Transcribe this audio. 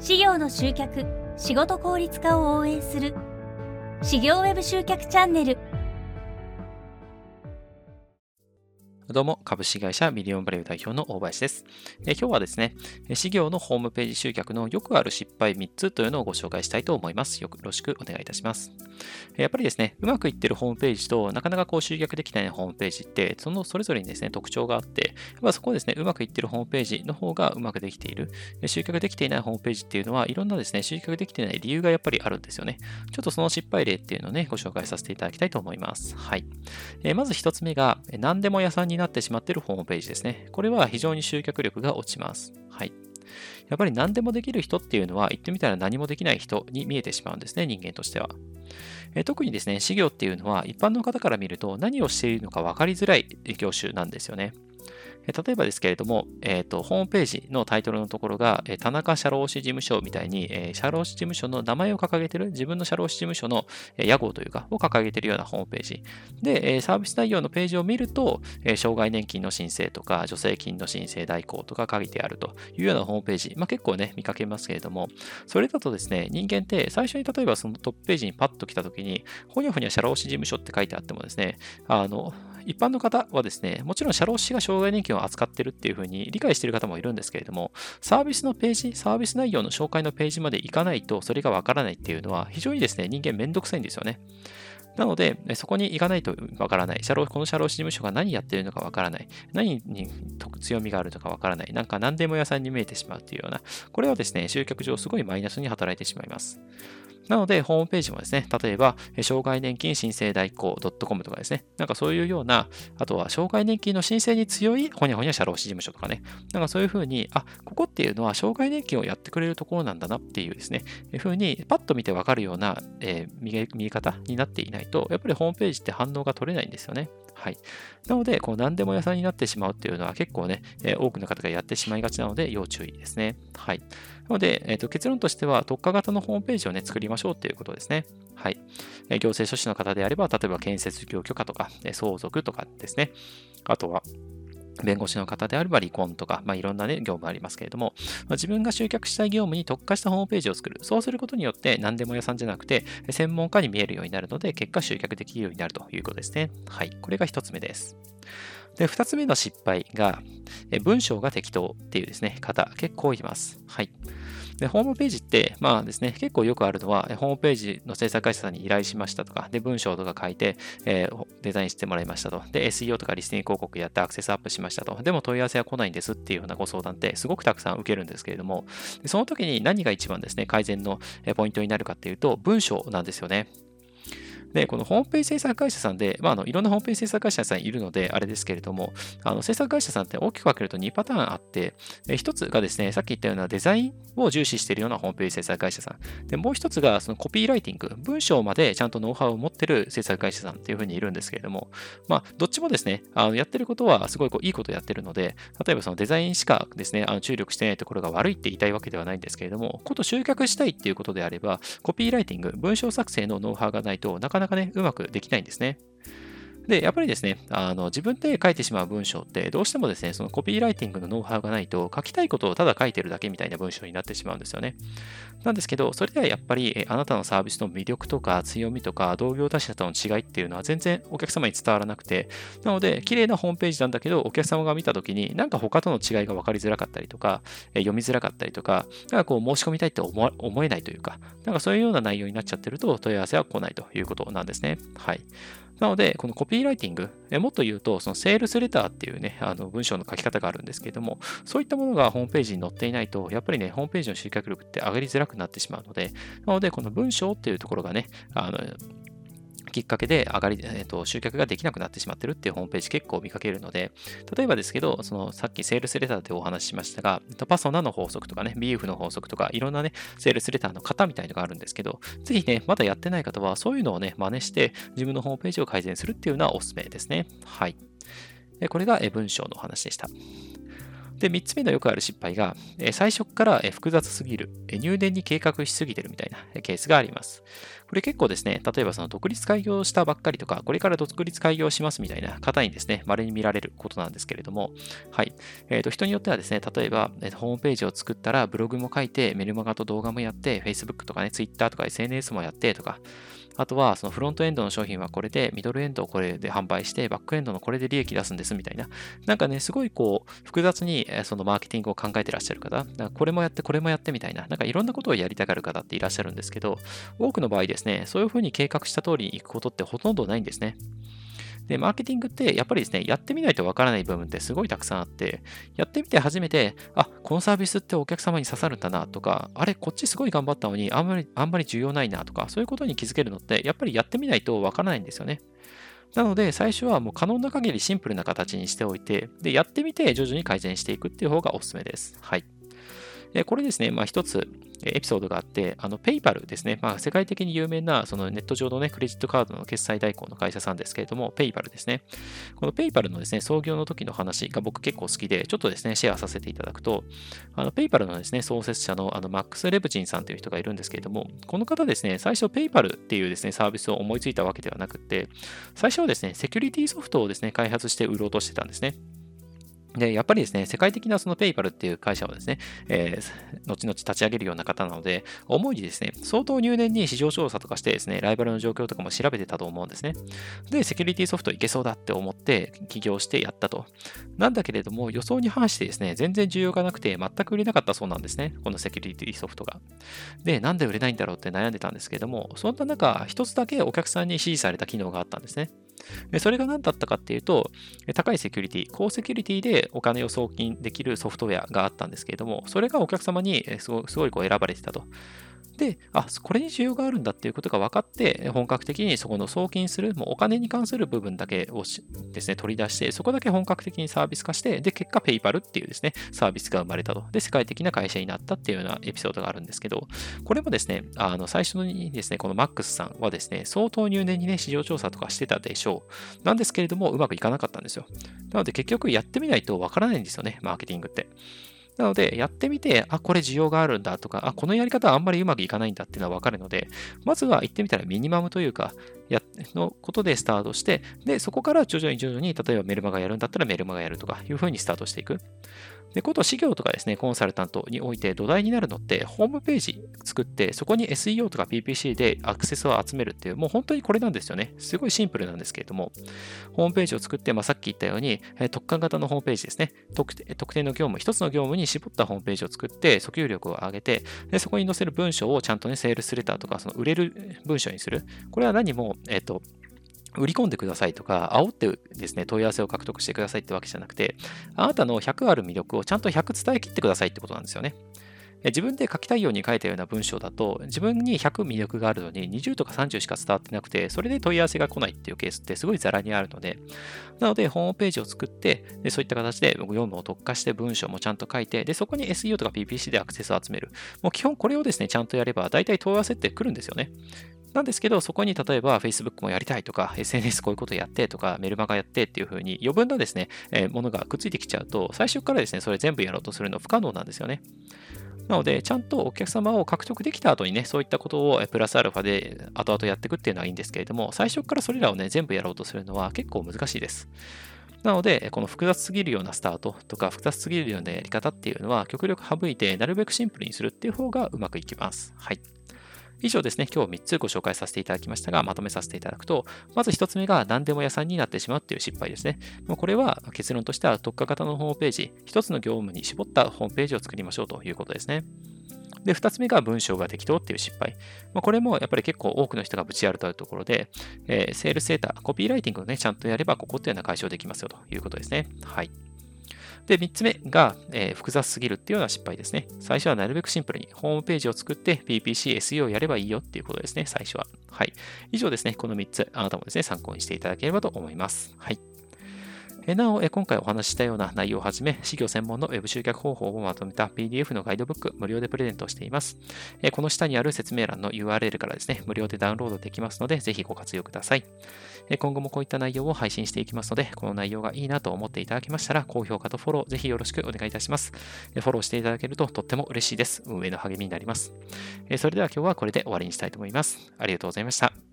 事業の集客仕事効率化を応援する。事業ウェブ集客チャンネル。どうも、株式会社ミリオンバレー代表の大林です。え今日はですね、事業のホームページ集客のよくある失敗3つというのをご紹介したいと思います。よろしくお願いいたします。やっぱりですね、うまくいってるホームページとなかなかこう集客できないホームページって、そのそれぞれにですね、特徴があって、やっぱそこをですね、うまくいってるホームページの方がうまくできている。集客できていないホームページっていうのは、いろんなですね、集客できていない理由がやっぱりあるんですよね。ちょっとその失敗例っていうのをね、ご紹介させていただきたいと思います。はい。えまず1つ目が、何でも屋さんになってしまっているホームページですね。これは非常に集客力が落ちます。はい。やっぱり何でもできる人っていうのは言ってみたら何もできない人に見えてしまうんですね、人間としては。え特にですね、事業っていうのは一般の方から見ると何をしているのか分かりづらい業種なんですよね。例えばですけれども、えーと、ホームページのタイトルのところが、え田中社労士事務所みたいに、え社労士事務所の名前を掲げてる、自分の社労士事務所の、え屋号というか、を掲げてるようなホームページ。で、えサービス内容のページを見ると、え障害年金の申請とか、助成金の申請代行とか書いてあるというようなホームページ、まあ、結構ね、見かけますけれども、それだとですね、人間って最初に例えばそのトップページにパッと来たときに、ほにゃほにゃ社労士事務所って書いてあってもですね、あの、一般の方はですね、もちろん社労士が障害年金を扱ってるっていうふうに理解している方もいるんですけれども、サービスのページ、サービス内容の紹介のページまで行かないとそれがわからないっていうのは非常にですね、人間めんどくさいんですよね。なので、そこに行かないとわからない。社労この社労士事務所が何やってるのかわからない。何に強みがあるのかわからない。なんか何でも屋さんに見えてしまうというような、これはですね、集客上すごいマイナスに働いてしまいます。なので、ホームページもですね、例えば、障害年金申請代行 .com とかですね、なんかそういうような、あとは、障害年金の申請に強いほにゃほにゃ社労士事務所とかね、なんかそういうふうに、あ、ここっていうのは障害年金をやってくれるところなんだなっていうですね、いうふうに、パッと見てわかるような、えー、見え方になっていないと、やっぱりホームページって反応が取れないんですよね。はい。なので、こう何でも屋さんになってしまうっていうのは結構ね、え、多くの方がやってしまいがちなので要注意ですね。はい。なので、えーと、結論としては特化型のホームページをね、作りましょうっていうことですね。はい。行政書士の方であれば、例えば建設業許可とか、相続とかですね。あとは、弁護士の方であれば離婚とか、まあ、いろんな、ね、業務ありますけれども、まあ、自分が集客したい業務に特化したホームページを作る。そうすることによって、何でも屋さんじゃなくて、専門家に見えるようになるので、結果集客できるようになるということですね。はい。これが一つ目です。で、二つ目の失敗が、文章が適当っていうですね、方、結構います。はい。で、ホームページって、まあですね、結構よくあるのは、ホームページの制作会社さんに依頼しましたとか、で、文章とか書いて、えー、デザインしてもらいましたと。で、SEO とかリスニング広告やってアクセスアップしましたと。でも問い合わせは来ないんですっていうようなご相談ってすごくたくさん受けるんですけれども、その時に何が一番ですね、改善のポイントになるかっていうと、文章なんですよね。で、このホームページ制作会社さんで、まあ、あのいろんなホームページ制作会社さんいるので、あれですけれども、あの制作会社さんって大きく分けると2パターンあって、1つがですね、さっき言ったようなデザインを重視しているようなホームページ制作会社さん。で、もう1つがそのコピーライティング、文章までちゃんとノウハウを持ってる制作会社さんっていうふうにいるんですけれども、まあ、どっちもですね、あのやってることはすごいこういいことやってるので、例えばそのデザインしかですね、あの注力してないところが悪いって言いたいわけではないんですけれども、こと集客したいっていうことであれば、コピーライティング、文章作成のノウハウがないとなかなかなかね、うまくできないんですね。で、やっぱりですね、あの自分で書いてしまう文章って、どうしてもですね、そのコピーライティングのノウハウがないと、書きたいことをただ書いてるだけみたいな文章になってしまうんですよね。なんですけど、それではやっぱり、あなたのサービスの魅力とか強みとか、同業他社との違いっていうのは全然お客様に伝わらなくて、なので、綺麗なホームページなんだけど、お客様が見たときに、なんか他との違いが分かりづらかったりとか、読みづらかったりとか、なんかこう申し込みたいって思えないというか、なんかそういうような内容になっちゃってると、問い合わせは来ないということなんですね。はい。なので、このコピーライティング、もっと言うと、そのセールスレターっていうね、あの文章の書き方があるんですけれども、そういったものがホームページに載っていないと、やっぱりね、ホームページの集客力って上がりづらくなってしまうので、なので、この文章っていうところがね、あのきっかけで上がり、えーと、集客ができなくなってしまってるっていうホームページ結構見かけるので、例えばですけど、そのさっきセールスレターでお話ししましたが、パソナの法則とかね、BF の法則とか、いろんなね、セールスレターの型みたいのがあるんですけど、ぜひね、まだやってない方は、そういうのをね、真似して、自分のホームページを改善するっていうのはおすすめですね。はい。これが文章のお話でした。で、3つ目のよくある失敗が、最初から複雑すぎる、入念に計画しすぎてるみたいなケースがあります。これ結構ですね、例えばその独立開業したばっかりとか、これから独立開業しますみたいな方にですね、稀に見られることなんですけれども、はい。えっ、ー、と、人によってはですね、例えば、え、ホームページを作ったらブログも書いて、メルマガと動画もやって、Facebook とかね、Twitter とか SNS もやってとか、あとは、そのフロントエンドの商品はこれで、ミドルエンドをこれで販売して、バックエンドのこれで利益出すんですみたいな。なんかね、すごいこう、複雑にそのマーケティングを考えてらっしゃる方、これもやって、これもやってみたいな、なんかいろんなことをやりたがる方っていらっしゃるんですけど、多くの場合ですね、そういうふうに計画した通りに行くことってほとんどないんですね。で、マーケティングってやっぱりですね、やってみないとわからない部分ってすごいたくさんあって、やってみて初めて、あ、このサービスってお客様に刺さるんだなとか、あれ、こっちすごい頑張ったのに、あんまり、あんまり重要ないなとか、そういうことに気づけるのって、やっぱりやってみないとわからないんですよね。なので、最初はもう可能な限りシンプルな形にしておいて、で、やってみて徐々に改善していくっていう方がおすすめです。はい。でこれですね、まあ、一つエピソードがあって、あの、ペイパルですね、まあ、世界的に有名なそのネット上のね、クレジットカードの決済代行の会社さんですけれども、ペイパルですね。このペイパルのですね、創業の時の話が僕結構好きで、ちょっとですね、シェアさせていただくと、あの、ペイパルのですね、創設者のあのマックス・レブチンさんという人がいるんですけれども、この方ですね、最初ペイパルっていうですね、サービスを思いついたわけではなくて、最初はですね、セキュリティソフトをですね、開発して売ろうとしてたんですね。で、やっぱりですね、世界的なそのペイパルっていう会社をですね、えー、後々立ち上げるような方なので、主にですね、相当入念に市場調査とかしてですね、ライバルの状況とかも調べてたと思うんですね。で、セキュリティソフトいけそうだって思って起業してやったと。なんだけれども、予想に反してですね、全然需要がなくて全く売れなかったそうなんですね、このセキュリティソフトが。で、なんで売れないんだろうって悩んでたんですけれども、そんな中、一つだけお客さんに支持された機能があったんですね。でそれが何だったかっていうと、高いセキュリティ、高セキュリティでお金を送金できるソフトウェアがあったんですけれども、それがお客様にすごいこう選ばれてたと。で、あ、これに需要があるんだっていうことが分かって、本格的にそこの送金する、もうお金に関する部分だけをですね、取り出して、そこだけ本格的にサービス化して、で、結果、ペイパルっていうですね、サービスが生まれたと。で、世界的な会社になったっていうようなエピソードがあるんですけど、これもですね、あの、最初にですね、このマックスさんはですね、相当入念にね、市場調査とかしてたでしょう。なんですけれども、うまくいかなかったんですよ。なので、結局やってみないと分からないんですよね、マーケティングって。なので、やってみて、あ、これ需要があるんだとか、あ、このやり方はあんまりうまくいかないんだっていうのはわかるので、まずは行ってみたらミニマムというか、やのことでスタートして、で、そこから徐々に徐々に、例えばメルマガやるんだったらメルマガやるとかいうふうにスタートしていく。で、こと事業とかですね、コンサルタントにおいて土台になるのって、ホームページ作って、そこに SEO とか PPC でアクセスを集めるっていう、もう本当にこれなんですよね。すごいシンプルなんですけれども、ホームページを作って、まあ、さっき言ったように、特化型のホームページですね。特特定の業務、一つの業務に絞ったホームページを作って、訴求力を上げて、でそこに載せる文章をちゃんとね、セールスレターとか、その売れる文章にする。これは何も、えっ、と、売り込んでくださいとか、煽ってですね、問い合わせを獲得してくださいってわけじゃなくて、あなたの100ある魅力をちゃんと100伝えきってくださいってことなんですよね。自分で書きたいように書いたような文章だと、自分に100魅力があるのに20とか30しか伝わってなくて、それで問い合わせが来ないっていうケースってすごいザラにあるので、なので、ホームページを作って、でそういった形で業務を特化して文章もちゃんと書いて、でそこに SEO とか PPC でアクセスを集める。もう基本これをですね、ちゃんとやれば、大体問い合わせって来るんですよね。なんですけど、そこに例えば Facebook もやりたいとか、SNS こういうことやってとか、メルマガやってっていう風に余分なですね、えー、ものがくっついてきちゃうと、最初からですね、それ全部やろうとするの不可能なんですよね。なので、ちゃんとお客様を獲得できた後にね、そういったことをプラスアルファで後々やっていくっていうのはいいんですけれども、最初からそれらをね、全部やろうとするのは結構難しいです。なので、この複雑すぎるようなスタートとか、複雑すぎるようなやり方っていうのは、極力省いて、なるべくシンプルにするっていう方がうまくいきます。はい。以上ですね、今日3つご紹介させていただきましたが、まとめさせていただくと、まず1つ目が何でも屋さんになってしまうっていう失敗ですね。もうこれは結論としては特化型のホームページ、1つの業務に絞ったホームページを作りましょうということですね。で、2つ目が文章が適当っていう失敗。まあ、これもやっぱり結構多くの人がぶち当たるところで、えー、セールセーター、コピーライティングをね、ちゃんとやれば、ここっていうのは解消できますよということですね。はい。で、3つ目が、えー、複雑すぎるっていうような失敗ですね。最初はなるべくシンプルにホームページを作って PPC、SEO をやればいいよっていうことですね、最初は。はい。以上ですね、この3つ、あなたもですね、参考にしていただければと思います。はい。なお、今回お話ししたような内容をはじめ、事業専門の Web 集客方法をまとめた PDF のガイドブック、無料でプレゼントしています。この下にある説明欄の URL からですね、無料でダウンロードできますので、ぜひご活用ください。今後もこういった内容を配信していきますので、この内容がいいなと思っていただけましたら、高評価とフォロー、ぜひよろしくお願いいたします。フォローしていただけるととっても嬉しいです。運営の励みになります。それでは今日はこれで終わりにしたいと思います。ありがとうございました。